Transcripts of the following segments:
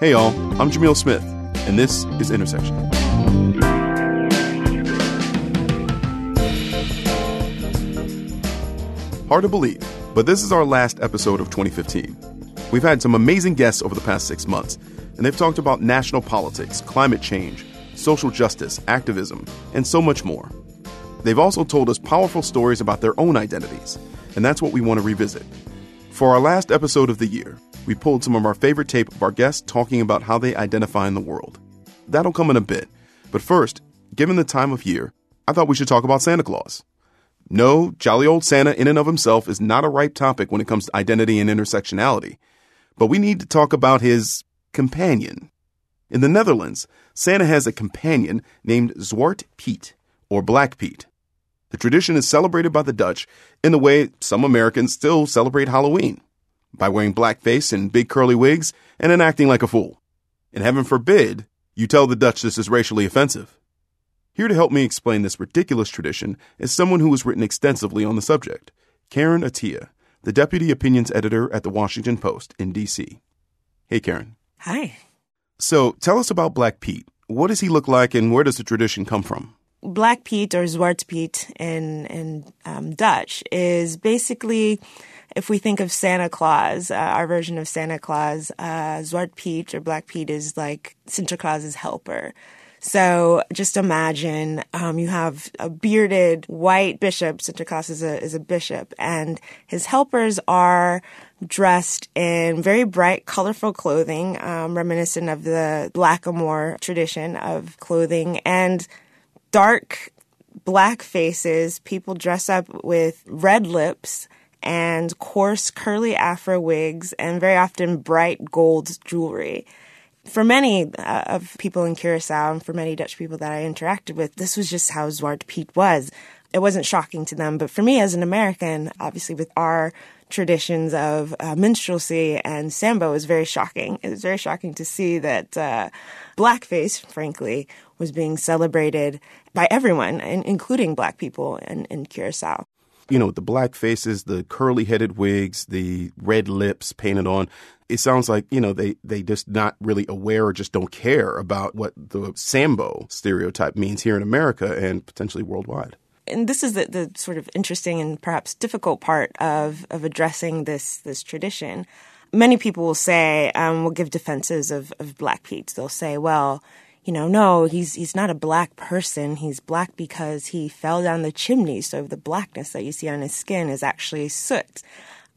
Hey y'all, I'm Jamil Smith, and this is Intersection. Hard to believe, but this is our last episode of 2015. We've had some amazing guests over the past six months, and they've talked about national politics, climate change, social justice, activism, and so much more. They've also told us powerful stories about their own identities, and that's what we want to revisit. For our last episode of the year, we pulled some of our favorite tape of our guests talking about how they identify in the world. That'll come in a bit, but first, given the time of year, I thought we should talk about Santa Claus. No, jolly old Santa in and of himself is not a ripe topic when it comes to identity and intersectionality, but we need to talk about his companion. In the Netherlands, Santa has a companion named Zwart Piet, or Black Pete. The tradition is celebrated by the Dutch in the way some Americans still celebrate Halloween by wearing blackface and big curly wigs and then acting like a fool. And heaven forbid you tell the Dutch this is racially offensive. Here to help me explain this ridiculous tradition is someone who has written extensively on the subject Karen Attiah, the deputy opinions editor at the Washington Post in D.C. Hey, Karen. Hi. So tell us about Black Pete. What does he look like and where does the tradition come from? Black Pete or Zwart Piet in in um, Dutch is basically, if we think of Santa Claus, uh, our version of Santa Claus, uh, Zwart Piet or Black Pete is like Sinterklaas's helper. So just imagine um, you have a bearded white bishop. Sinterklaas is a is a bishop, and his helpers are dressed in very bright, colorful clothing, um, reminiscent of the blackamoor tradition of clothing, and dark black faces. People dress up with red lips and coarse curly afro wigs and very often bright gold jewelry. For many uh, of people in Curacao and for many Dutch people that I interacted with, this was just how Zwart Piet was. It wasn't shocking to them, but for me as an American, obviously with our traditions of uh, minstrelsy and sambo, was very shocking. It was very shocking to see that uh, blackface, frankly, was being celebrated by everyone, including black people in, in Curacao. You know, the black faces, the curly headed wigs, the red lips painted on. It sounds like, you know, they, they just not really aware or just don't care about what the Sambo stereotype means here in America and potentially worldwide and this is the, the, sort of interesting and perhaps difficult part of, of addressing this this tradition. Many people will say, um, will give defenses of, of Black Pete. They'll say, well, you know, no, he's he's not a black person. He's black because he fell down the chimney. So the blackness that you see on his skin is actually soot.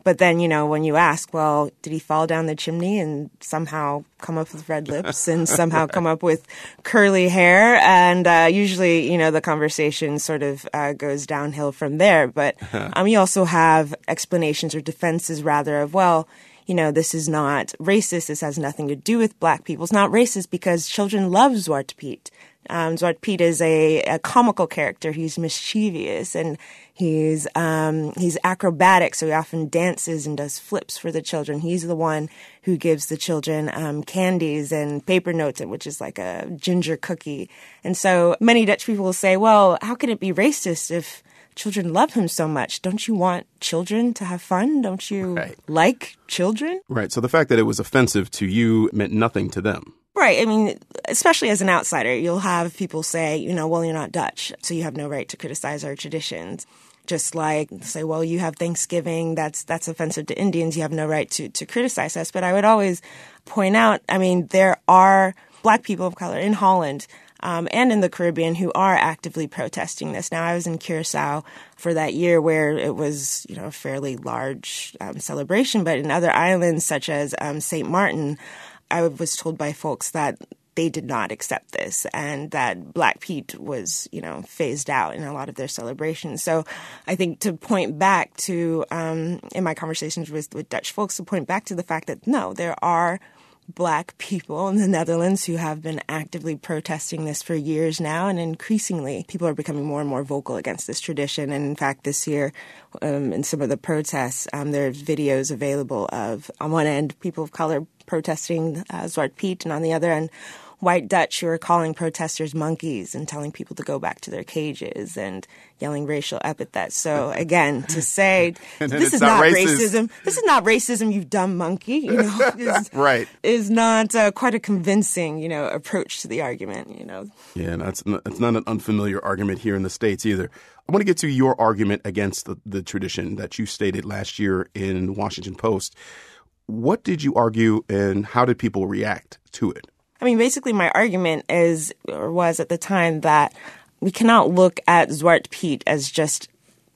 But then, you know, when you ask, well, did he fall down the chimney and somehow come up with red lips and somehow come up with curly hair? And uh, usually, you know, the conversation sort of uh, goes downhill from there. But um, you also have explanations or defenses, rather, of, well, you know, this is not racist. This has nothing to do with black people. It's not racist because children love Zwart Piet. Um, Zwart Piet is a, a, comical character. He's mischievous and he's um, he's acrobatic, so he often dances and does flips for the children. He's the one who gives the children um, candies and pepernoten, which is like a ginger cookie. And so many Dutch people will say, "Well, how can it be racist if children love him so much. Don't you want children to have fun? Don't you right. like children? Right. So the fact that it was offensive to you meant nothing to them. Right. I mean, especially as an outsider, you'll have people say, you know, well, you're not Dutch, so you have no right to criticize our traditions. Just like say, well, you have Thanksgiving, that's that's offensive to Indians, you have no right to, to criticize us. But I would always point out, I mean, there are black people of color in Holland um, and in the Caribbean who are actively protesting this. Now, I was in Curacao for that year where it was, you know, a fairly large um, celebration, but in other islands such as um, St. Martin, I was told by folks that they did not accept this and that Black Pete was, you know, phased out in a lot of their celebrations. So I think to point back to, um, in my conversations with, with Dutch folks, to point back to the fact that no, there are black people in the Netherlands who have been actively protesting this for years now, and increasingly people are becoming more and more vocal against this tradition. And in fact, this year, um, in some of the protests, um, there's videos available of, on one end, people of color protesting uh, Zwart Piet, and on the other end, white Dutch who are calling protesters monkeys and telling people to go back to their cages and yelling racial epithets. So again, to say this is not, not racism, this is not racism, you dumb monkey, you know, is, right, is not uh, quite a convincing, you know, approach to the argument. You know. Yeah, and that's not, it's not an unfamiliar argument here in the states either. I want to get to your argument against the, the tradition that you stated last year in Washington Post. What did you argue, and how did people react to it? I mean, basically, my argument is or was at the time that we cannot look at Zwart Piet as just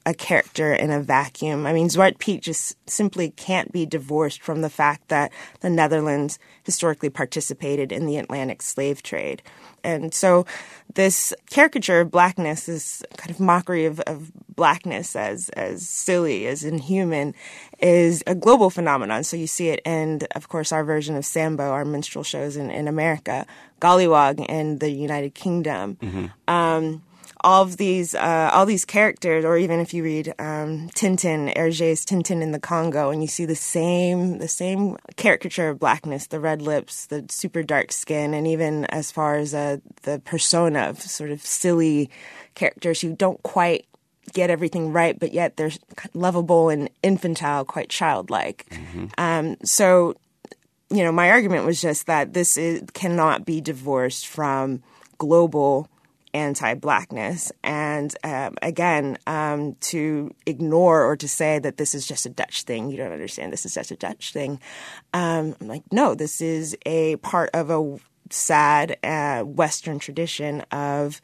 a character in a vacuum. I mean, Zwart Piet just simply can't be divorced from the fact that the Netherlands historically participated in the Atlantic slave trade. And so this caricature of blackness, this kind of mockery of, of blackness as, as silly, as inhuman, is a global phenomenon. So you see it in, of course, our version of Sambo, our minstrel shows in, in America, Golliwog in the United Kingdom. Mm-hmm. Um, of these uh, all these characters, or even if you read um, Tintin, Hergé's Tintin in the Congo, and you see the same the same caricature of blackness, the red lips, the super dark skin, and even as far as uh, the persona of sort of silly characters who don't quite get everything right, but yet they're lovable and infantile, quite childlike. Mm-hmm. Um, so, you know, my argument was just that this is, cannot be divorced from global anti-blackness and um, again um, to ignore or to say that this is just a dutch thing you don't understand this is just a dutch thing um, i'm like no this is a part of a sad uh, western tradition of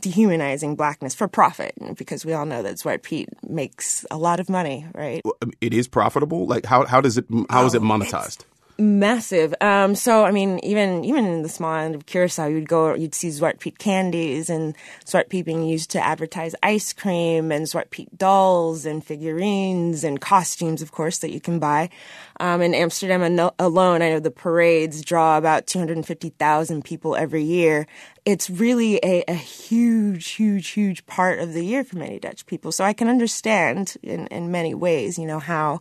dehumanizing blackness for profit because we all know that Zwart Piet makes a lot of money, right? It is profitable. Like how how does it how oh, is it oh, monetized? Massive. Um, so I mean, even even in the small end of Curacao, you'd go, you'd see Zwart Piet candies and Zwart Piet being used to advertise ice cream and Zwart Piet dolls and figurines and costumes, of course, that you can buy. Um, in Amsterdam alone, I know the parades draw about 250,000 people every year. It's really a, a huge, huge, huge part of the year for many Dutch people. So I can understand in, in many ways, you know, how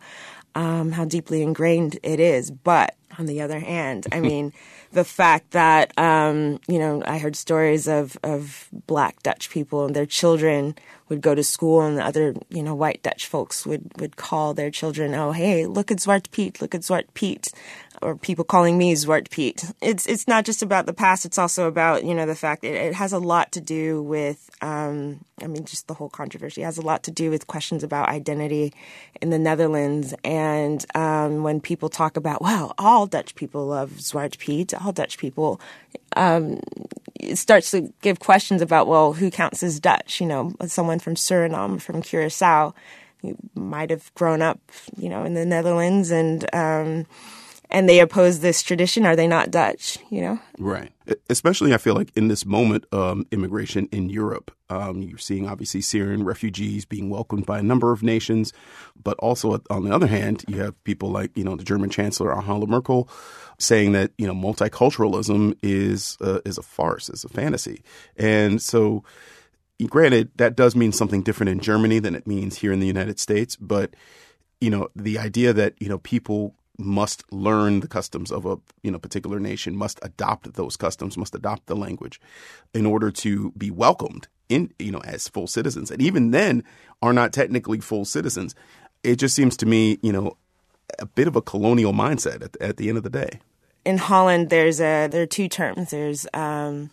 um, how deeply ingrained it is. But on the other hand, I mean, the fact that um, you know, I heard stories of of black Dutch people and their children would go to school, and the other you know white Dutch folks would would call their children, "Oh, hey, look at Zwart Piet, look at Zwart Piet," or people calling me Zwart Piet. It's it's not just about the past; it's also about you know the fact it, it has a lot to do with. Um, I mean, just the whole controversy has a lot to do with questions about identity in the Netherlands, and um, when people talk about, well, all Dutch people love Zwart Piet, all Dutch people. Um, it starts to give questions about, well, who counts as Dutch? You know, someone from Suriname, from Curacao, might have grown up, you know, in the Netherlands and, um, and they oppose this tradition. Are they not Dutch? You know, right. Especially, I feel like in this moment, um, immigration in Europe, um, you're seeing obviously Syrian refugees being welcomed by a number of nations, but also on the other hand, you have people like you know the German Chancellor Angela Merkel saying that you know multiculturalism is uh, is a farce, is a fantasy, and so. Granted, that does mean something different in Germany than it means here in the United States, but you know the idea that you know people must learn the customs of a you know particular nation, must adopt those customs, must adopt the language in order to be welcomed in you know as full citizens, and even then are not technically full citizens. It just seems to me, you know, a bit of a colonial mindset at the, at the end of the day. In Holland, there's a there are two terms. There's um,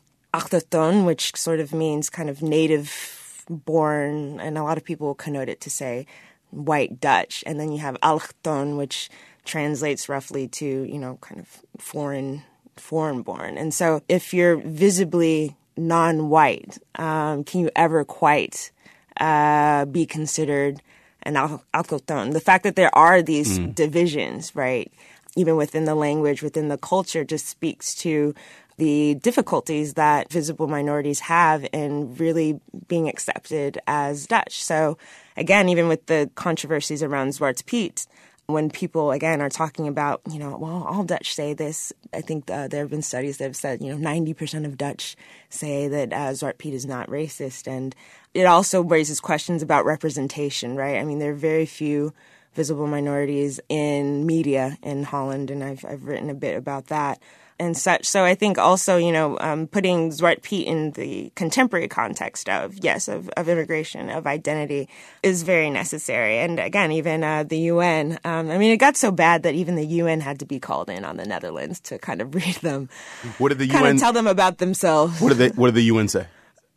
which sort of means kind of native born, and a lot of people connote it to say white Dutch, and then you have allochthon, which translates roughly to you know kind of foreign foreign born. And so if you're visibly non-white, um, can you ever quite uh, be considered an autochthon? The fact that there are these mm. divisions, right, even within the language, within the culture, just speaks to the difficulties that visible minorities have in really being accepted as Dutch. So again, even with the controversies around Zwarte Piet, when people again are talking about you know well all dutch say this. I think uh, there have been studies that have said you know 90% of dutch say that uh, zwart piet is not racist. And it also raises questions about representation right? I mean there are very few visible minorities in media in holland and i've, I've written a bit about that and such. So I think also, you know, um, putting Zwarte Piet in the contemporary context of, yes, of, of immigration, of identity is very necessary. And again, even uh, the UN, um, I mean, it got so bad that even the UN had to be called in on the Netherlands to kind of read them. What did the kind UN of tell them about themselves? What did they What did the UN say?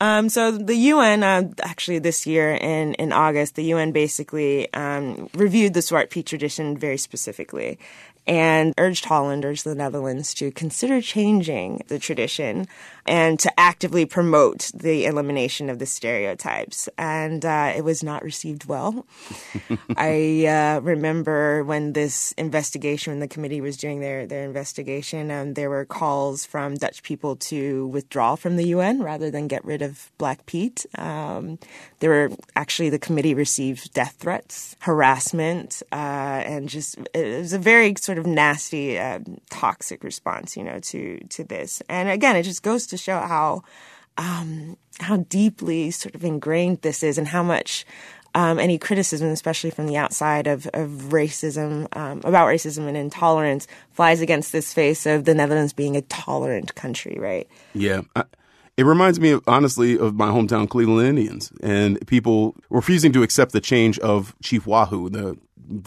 Um, so the UN, uh, actually this year in, in August, the UN basically um, reviewed the Zwarte Piet tradition very specifically and urged Hollanders, the Netherlands, to consider changing the tradition and to actively promote the elimination of the stereotypes. And uh, it was not received well. I uh, remember when this investigation, when the committee was doing their, their investigation, um, there were calls from Dutch people to withdraw from the UN rather than get rid of Black Piet. Um, there were actually, the committee received death threats, harassment, uh, and just it was a very sort of nasty, uh, toxic response, you know, to, to this. And again, it just goes to show how um, how deeply sort of ingrained this is, and how much um, any criticism, especially from the outside of, of racism, um, about racism and intolerance, flies against this face of the Netherlands being a tolerant country, right? Yeah. I, it reminds me, honestly, of my hometown Cleveland Indians and people refusing to accept the change of Chief Wahoo, the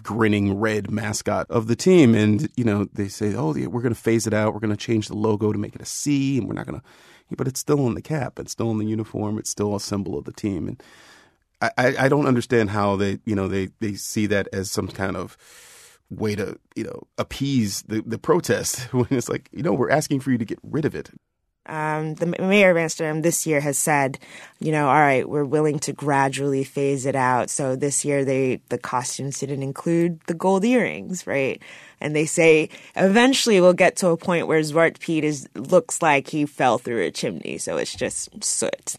grinning red mascot of the team. And, you know, they say, oh, we're going to phase it out. We're going to change the logo to make it a C, and we're not going to, but it's still on the cap. It's still on the uniform. It's still a symbol of the team. And I, I don't understand how they, you know, they, they see that as some kind of way to, you know, appease the, the protest when it's like, you know, we're asking for you to get rid of it. Um, the mayor of Amsterdam this year has said, you know, all right, we're willing to gradually phase it out. So this year, they the costumes didn't include the gold earrings, right? And they say eventually we'll get to a point where Zwarte Piet is looks like he fell through a chimney, so it's just soot.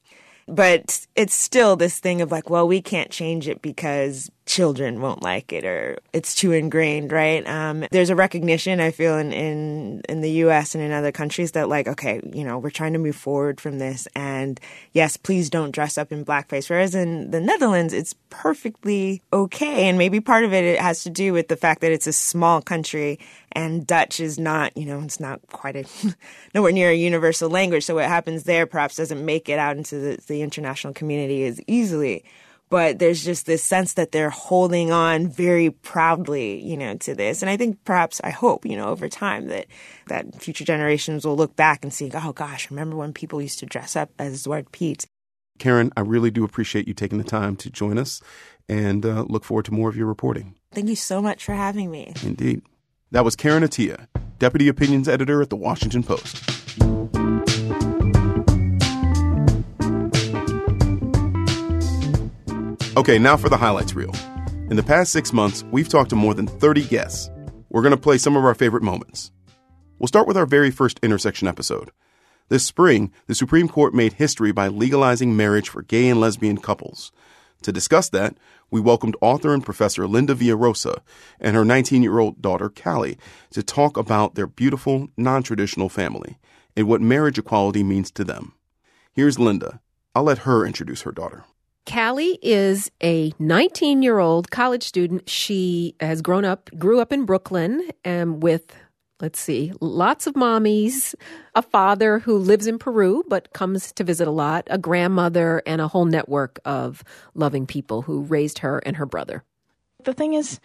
But it's still this thing of like, well, we can't change it because children won't like it or it's too ingrained, right? Um, there's a recognition I feel in, in in the U.S. and in other countries that like, okay, you know, we're trying to move forward from this, and yes, please don't dress up in blackface. Whereas in the Netherlands, it's perfectly okay, and maybe part of it, it has to do with the fact that it's a small country and Dutch is not, you know, it's not quite a nowhere near a universal language. So what happens there perhaps doesn't make it out into the, the international community as easily but there's just this sense that they're holding on very proudly, you know, to this. And I think perhaps I hope, you know, over time that that future generations will look back and see, oh gosh, remember when people used to dress up as Zwarte Piet? Karen, I really do appreciate you taking the time to join us and uh, look forward to more of your reporting. Thank you so much for having me. Indeed. That was Karen Attiah, Deputy Opinions Editor at The Washington Post. Okay, now for the highlights reel. In the past six months, we've talked to more than 30 guests. We're going to play some of our favorite moments. We'll start with our very first intersection episode. This spring, the Supreme Court made history by legalizing marriage for gay and lesbian couples. To discuss that, we welcomed author and professor Linda Villarosa and her 19 year old daughter, Callie, to talk about their beautiful, non traditional family and what marriage equality means to them. Here's Linda. I'll let her introduce her daughter. Callie is a 19 year old college student. She has grown up, grew up in Brooklyn um, with, let's see, lots of mommies, a father who lives in Peru but comes to visit a lot, a grandmother, and a whole network of loving people who raised her and her brother. The thing is,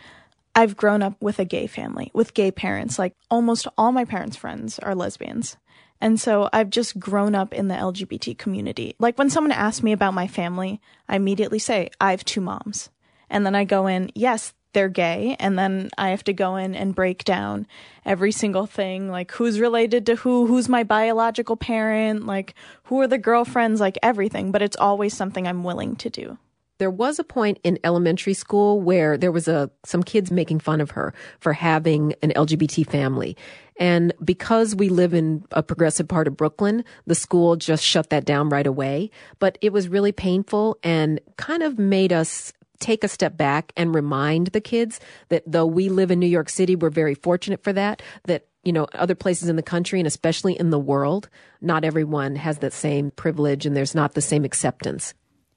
I've grown up with a gay family, with gay parents. Like almost all my parents' friends are lesbians. And so I've just grown up in the LGBT community. Like when someone asks me about my family, I immediately say, I have two moms. And then I go in, yes, they're gay. And then I have to go in and break down every single thing like who's related to who, who's my biological parent, like who are the girlfriends, like everything. But it's always something I'm willing to do there was a point in elementary school where there was a some kids making fun of her for having an LGBT family. And because we live in a progressive part of Brooklyn, the school just shut that down right away. But it was really painful and kind of made us take a step back and remind the kids that though we live in New York City, we're very fortunate for that, that you know, other places in the country and especially in the world, not everyone has that same privilege and there's not the same acceptance.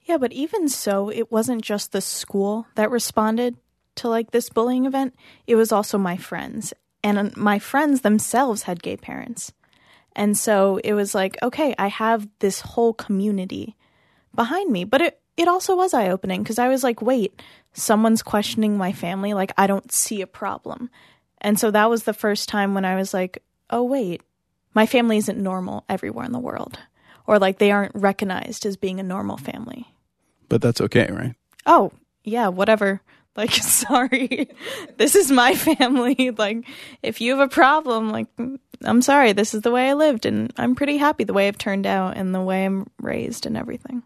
Yeah, but even so, it wasn't just the school that responded to like this bullying event. It was also my friends. And um, my friends themselves had gay parents. And so it was like, okay, I have this whole community behind me. But it, it also was eye opening because I was like, wait, someone's questioning my family. Like, I don't see a problem. And so that was the first time when I was like, oh, wait, my family isn't normal everywhere in the world. Or like they aren't recognized as being a normal family. But that's okay, right? Oh, yeah, whatever. Like, sorry, this is my family. Like, if you have a problem, like, I'm sorry, this is the way I lived. And I'm pretty happy the way I've turned out and the way I'm raised and everything.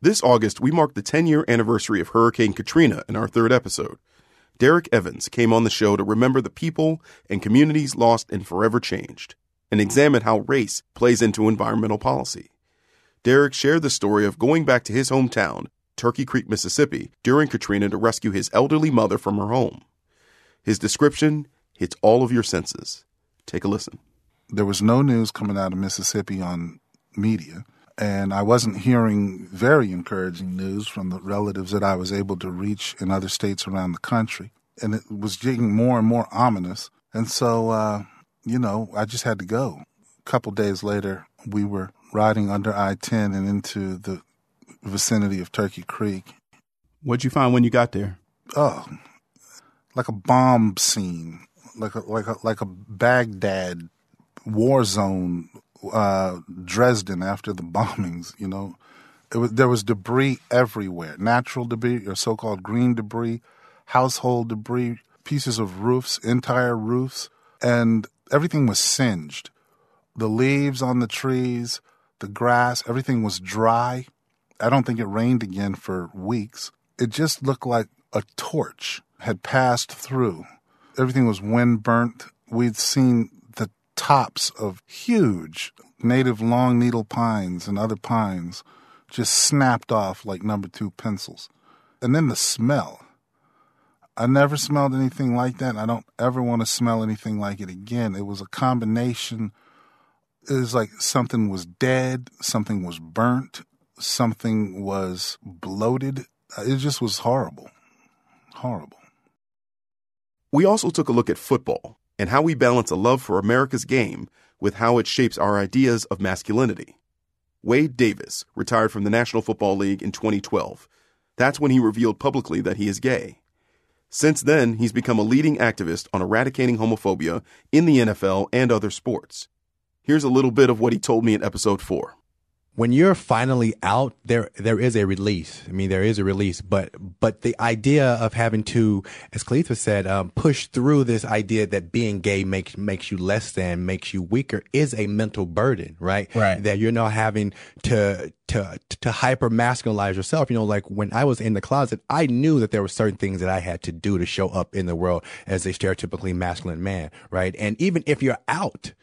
This August, we marked the 10 year anniversary of Hurricane Katrina in our third episode. Derek Evans came on the show to remember the people and communities lost and forever changed and examine how race plays into environmental policy. Derek shared the story of going back to his hometown Turkey Creek, Mississippi, during Katrina to rescue his elderly mother from her home. His description hits all of your senses. Take a listen. There was no news coming out of Mississippi on media, and I wasn't hearing very encouraging news from the relatives that I was able to reach in other states around the country. And it was getting more and more ominous. And so, uh, you know, I just had to go. A couple days later, we were riding under I 10 and into the vicinity of Turkey Creek. What'd you find when you got there? Oh, like a bomb scene, like a like a like a Baghdad war zone, uh, Dresden after the bombings. You know, it was there was debris everywhere, natural debris or so-called green debris, household debris, pieces of roofs, entire roofs, and everything was singed. The leaves on the trees, the grass, everything was dry. I don't think it rained again for weeks. It just looked like a torch had passed through. Everything was wind burnt. We'd seen the tops of huge native long needle pines and other pines just snapped off like number two pencils. And then the smell. I never smelled anything like that. I don't ever want to smell anything like it again. It was a combination. It was like something was dead, something was burnt, something was bloated. Uh, it just was horrible. Horrible. We also took a look at football and how we balance a love for America's game with how it shapes our ideas of masculinity. Wade Davis retired from the National Football League in 2012. That's when he revealed publicly that he is gay. Since then, he's become a leading activist on eradicating homophobia in the NFL and other sports. Here's a little bit of what he told me in episode 4 when you're finally out, there there is a release. I mean, there is a release, but but the idea of having to, as Khalifa said, um, push through this idea that being gay makes makes you less than, makes you weaker, is a mental burden, right? Right. That you're not having to to to hyper masculinize yourself. You know, like when I was in the closet, I knew that there were certain things that I had to do to show up in the world as a stereotypically masculine man, right? And even if you're out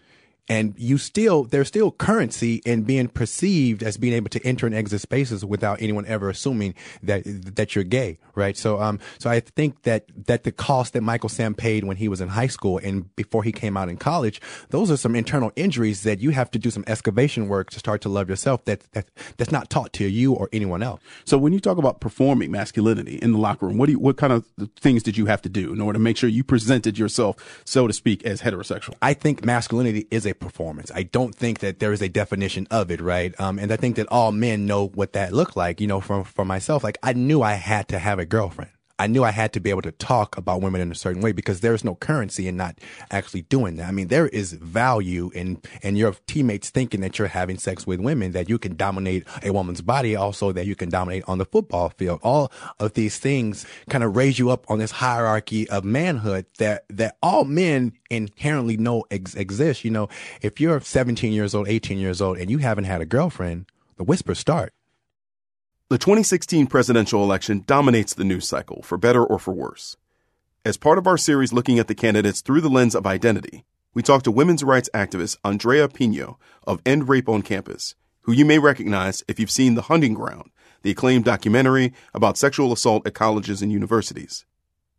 and you still there's still currency in being perceived as being able to enter and exit spaces without anyone ever assuming that that you're gay right? So um so i think that that the cost that michael sam paid when he was in high school and before he came out in college those are some internal injuries that you have to do some excavation work to start to love yourself that, that that's not taught to you or anyone else. So when you talk about performing masculinity in the locker room what do you what kind of things did you have to do in order to make sure you presented yourself so to speak as heterosexual? I think masculinity is a performance. I don't think that there is a definition of it, right? Um, and I think that all men know what that looked like. You know, from for myself, like I knew I had to have a girlfriend. I knew I had to be able to talk about women in a certain way because there's no currency in not actually doing that. I mean, there is value in, in your teammates thinking that you're having sex with women, that you can dominate a woman's body, also that you can dominate on the football field. All of these things kind of raise you up on this hierarchy of manhood that, that all men inherently know ex- exists. You know, if you're 17 years old, 18 years old, and you haven't had a girlfriend, the whispers start. The 2016 presidential election dominates the news cycle, for better or for worse. As part of our series looking at the candidates through the lens of identity, we talked to women's rights activist Andrea Pino of End Rape on Campus, who you may recognize if you've seen The Hunting Ground, the acclaimed documentary about sexual assault at colleges and universities.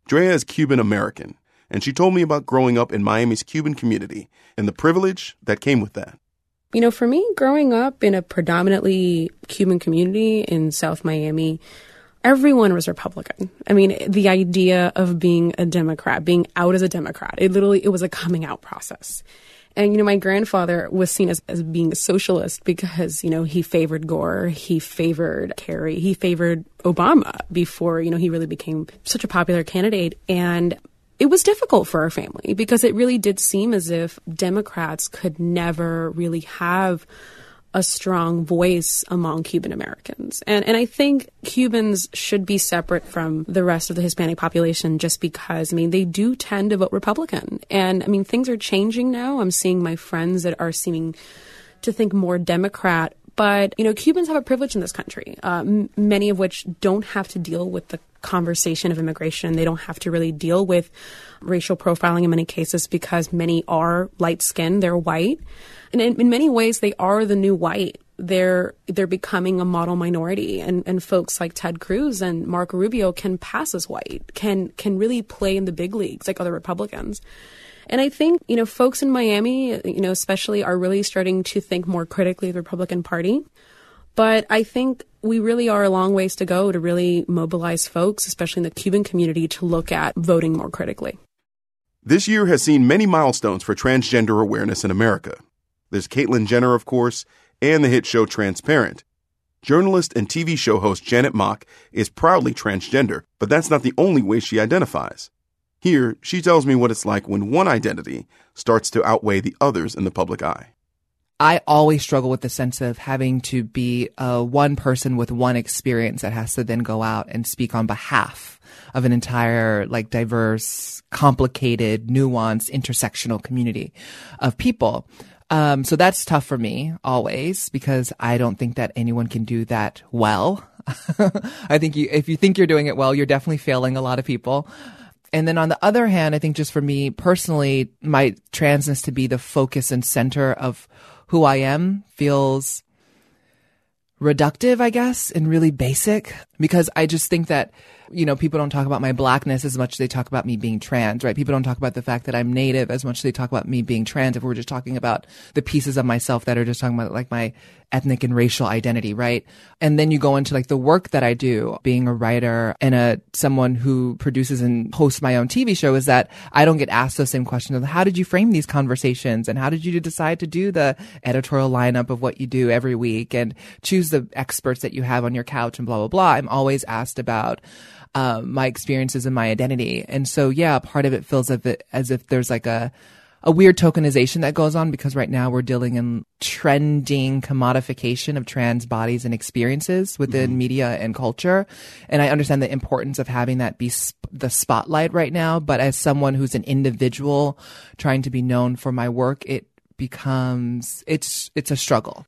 Drea is Cuban American, and she told me about growing up in Miami's Cuban community and the privilege that came with that. You know, for me, growing up in a predominantly Cuban community in South Miami, everyone was Republican. I mean, the idea of being a Democrat, being out as a Democrat, it literally, it was a coming out process. And, you know, my grandfather was seen as, as being a socialist because, you know, he favored Gore, he favored Kerry, he favored Obama before, you know, he really became such a popular candidate. And it was difficult for our family because it really did seem as if Democrats could never really have a strong voice among Cuban Americans. And and I think Cubans should be separate from the rest of the Hispanic population just because I mean they do tend to vote Republican. And I mean things are changing now. I'm seeing my friends that are seeming to think more Democrat but you know, Cubans have a privilege in this country, uh, m- many of which don't have to deal with the conversation of immigration. They don't have to really deal with racial profiling in many cases because many are light skinned, they're white. And in, in many ways, they are the new white they're they're becoming a model minority and, and folks like Ted Cruz and Marco Rubio can pass as white, can can really play in the big leagues like other Republicans. And I think, you know, folks in Miami, you know, especially are really starting to think more critically of the Republican Party. But I think we really are a long ways to go to really mobilize folks, especially in the Cuban community, to look at voting more critically. This year has seen many milestones for transgender awareness in America. There's Caitlyn Jenner, of course, and the hit show Transparent. Journalist and TV show host Janet Mock is proudly transgender, but that's not the only way she identifies. Here, she tells me what it's like when one identity starts to outweigh the others in the public eye. I always struggle with the sense of having to be uh, one person with one experience that has to then go out and speak on behalf of an entire, like, diverse, complicated, nuanced, intersectional community of people. Um, so that's tough for me always because I don't think that anyone can do that well. I think you, if you think you're doing it well, you're definitely failing a lot of people. And then on the other hand, I think just for me personally, my transness to be the focus and center of who I am feels reductive, I guess, and really basic. Because I just think that you know, people don't talk about my blackness as much as they talk about me being trans, right? People don't talk about the fact that I'm native as much as they talk about me being trans. If we're just talking about the pieces of myself that are just talking about like my ethnic and racial identity, right? And then you go into like the work that I do, being a writer and a someone who produces and hosts my own TV show is that I don't get asked those same questions of how did you frame these conversations and how did you decide to do the editorial lineup of what you do every week and choose the experts that you have on your couch and blah blah blah. I'm always asked about um, my experiences and my identity. And so, yeah, part of it feels as if, as if there's like a, a weird tokenization that goes on because right now we're dealing in trending commodification of trans bodies and experiences within mm-hmm. media and culture. And I understand the importance of having that be sp- the spotlight right now. But as someone who's an individual trying to be known for my work, it becomes, it's, it's a struggle.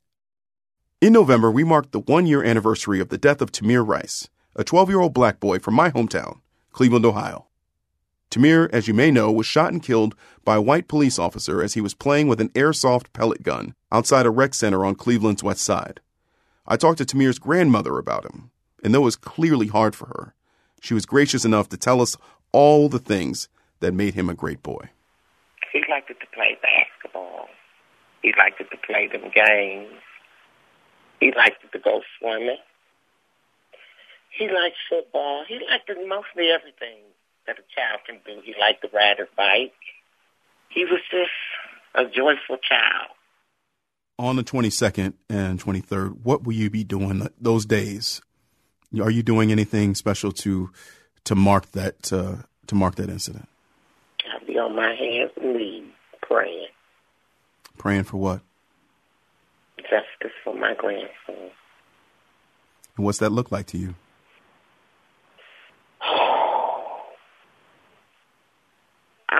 In November, we marked the one year anniversary of the death of Tamir Rice a 12 year old black boy from my hometown, Cleveland, Ohio. Tamir, as you may know, was shot and killed by a white police officer as he was playing with an airsoft pellet gun outside a rec center on Cleveland's west side. I talked to Tamir's grandmother about him, and though it was clearly hard for her, she was gracious enough to tell us all the things that made him a great boy. He liked to play basketball. He liked to play them games. He liked to go swimming. He liked football. He liked mostly everything that a child can do. He liked to ride his bike. He was just a joyful child. On the 22nd and 23rd, what will you be doing those days? Are you doing anything special to to mark that uh, to mark that incident? I'll be on my hands and knees praying. Praying for what? Justice for my grandson. And what's that look like to you?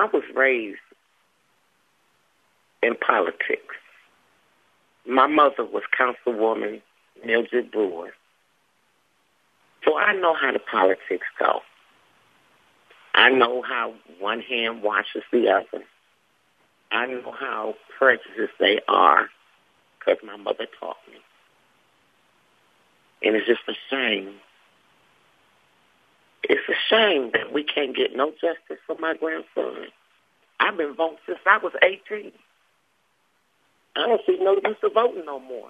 I was raised in politics. My mother was Councilwoman Mildred Brewer. So I know how the politics go. I know how one hand washes the other. I know how prejudiced they are because my mother taught me. And it's just a shame shame that we can't get no justice for my grandson. I've been voting since I was 18. I don't see no use of voting no more.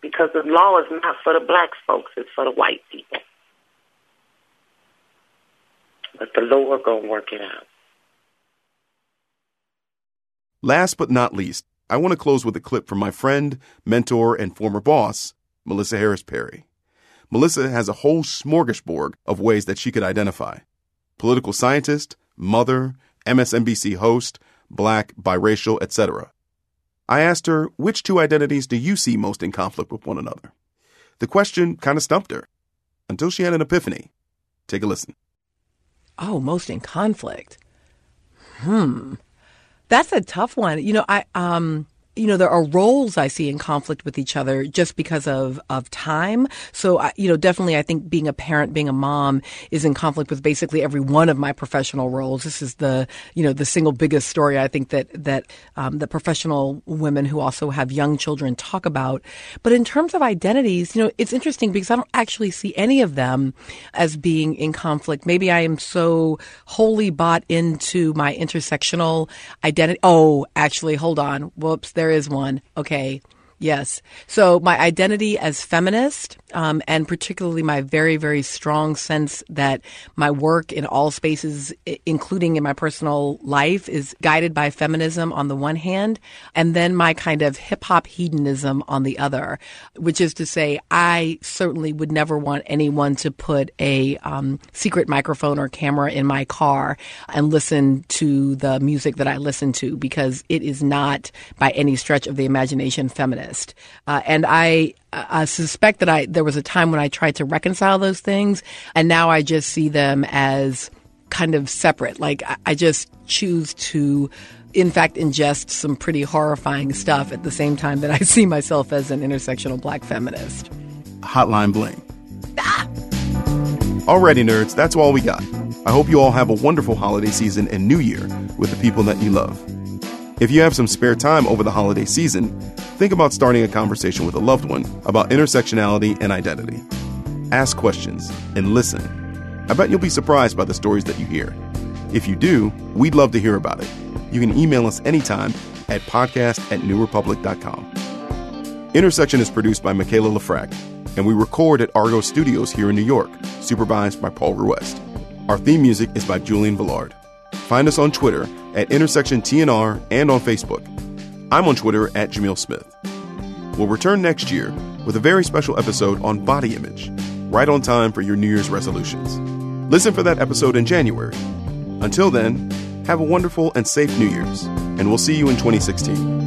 Because the law is not for the black folks, it's for the white people. But the Lord gonna work it out. Last but not least, I want to close with a clip from my friend, mentor, and former boss, Melissa Harris Perry. Melissa has a whole smorgasbord of ways that she could identify political scientist, mother, MSNBC host, black, biracial, etc. I asked her, which two identities do you see most in conflict with one another? The question kind of stumped her until she had an epiphany. Take a listen. Oh, most in conflict. Hmm. That's a tough one. You know, I um you know, there are roles I see in conflict with each other just because of, of time. So, I, you know, definitely I think being a parent, being a mom is in conflict with basically every one of my professional roles. This is the, you know, the single biggest story I think that, that, um, the professional women who also have young children talk about. But in terms of identities, you know, it's interesting because I don't actually see any of them as being in conflict. Maybe I am so wholly bought into my intersectional identity. Oh, actually, hold on. Whoops. There there is one. Okay. Yes. So my identity as feminist, um, and particularly my very, very strong sense that my work in all spaces, including in my personal life, is guided by feminism on the one hand, and then my kind of hip hop hedonism on the other, which is to say, I certainly would never want anyone to put a um, secret microphone or camera in my car and listen to the music that I listen to because it is not by any stretch of the imagination feminist. Uh, and I, I suspect that I there was a time when I tried to reconcile those things, and now I just see them as kind of separate. Like I just choose to in fact ingest some pretty horrifying stuff at the same time that I see myself as an intersectional black feminist. Hotline bling. Ah! Alrighty, nerds, that's all we got. I hope you all have a wonderful holiday season and new year with the people that you love. If you have some spare time over the holiday season, think about starting a conversation with a loved one about intersectionality and identity. Ask questions and listen. I bet you'll be surprised by the stories that you hear. If you do, we'd love to hear about it. You can email us anytime at podcast at newrepublic.com. Intersection is produced by Michaela Lefrak, and we record at Argo Studios here in New York, supervised by Paul Ruest. Our theme music is by Julian Villard. Find us on Twitter at Intersection TNR and on Facebook. I'm on Twitter at Jamil Smith. We'll return next year with a very special episode on body image, right on time for your New Year's resolutions. Listen for that episode in January. Until then, have a wonderful and safe New Year's, and we'll see you in 2016.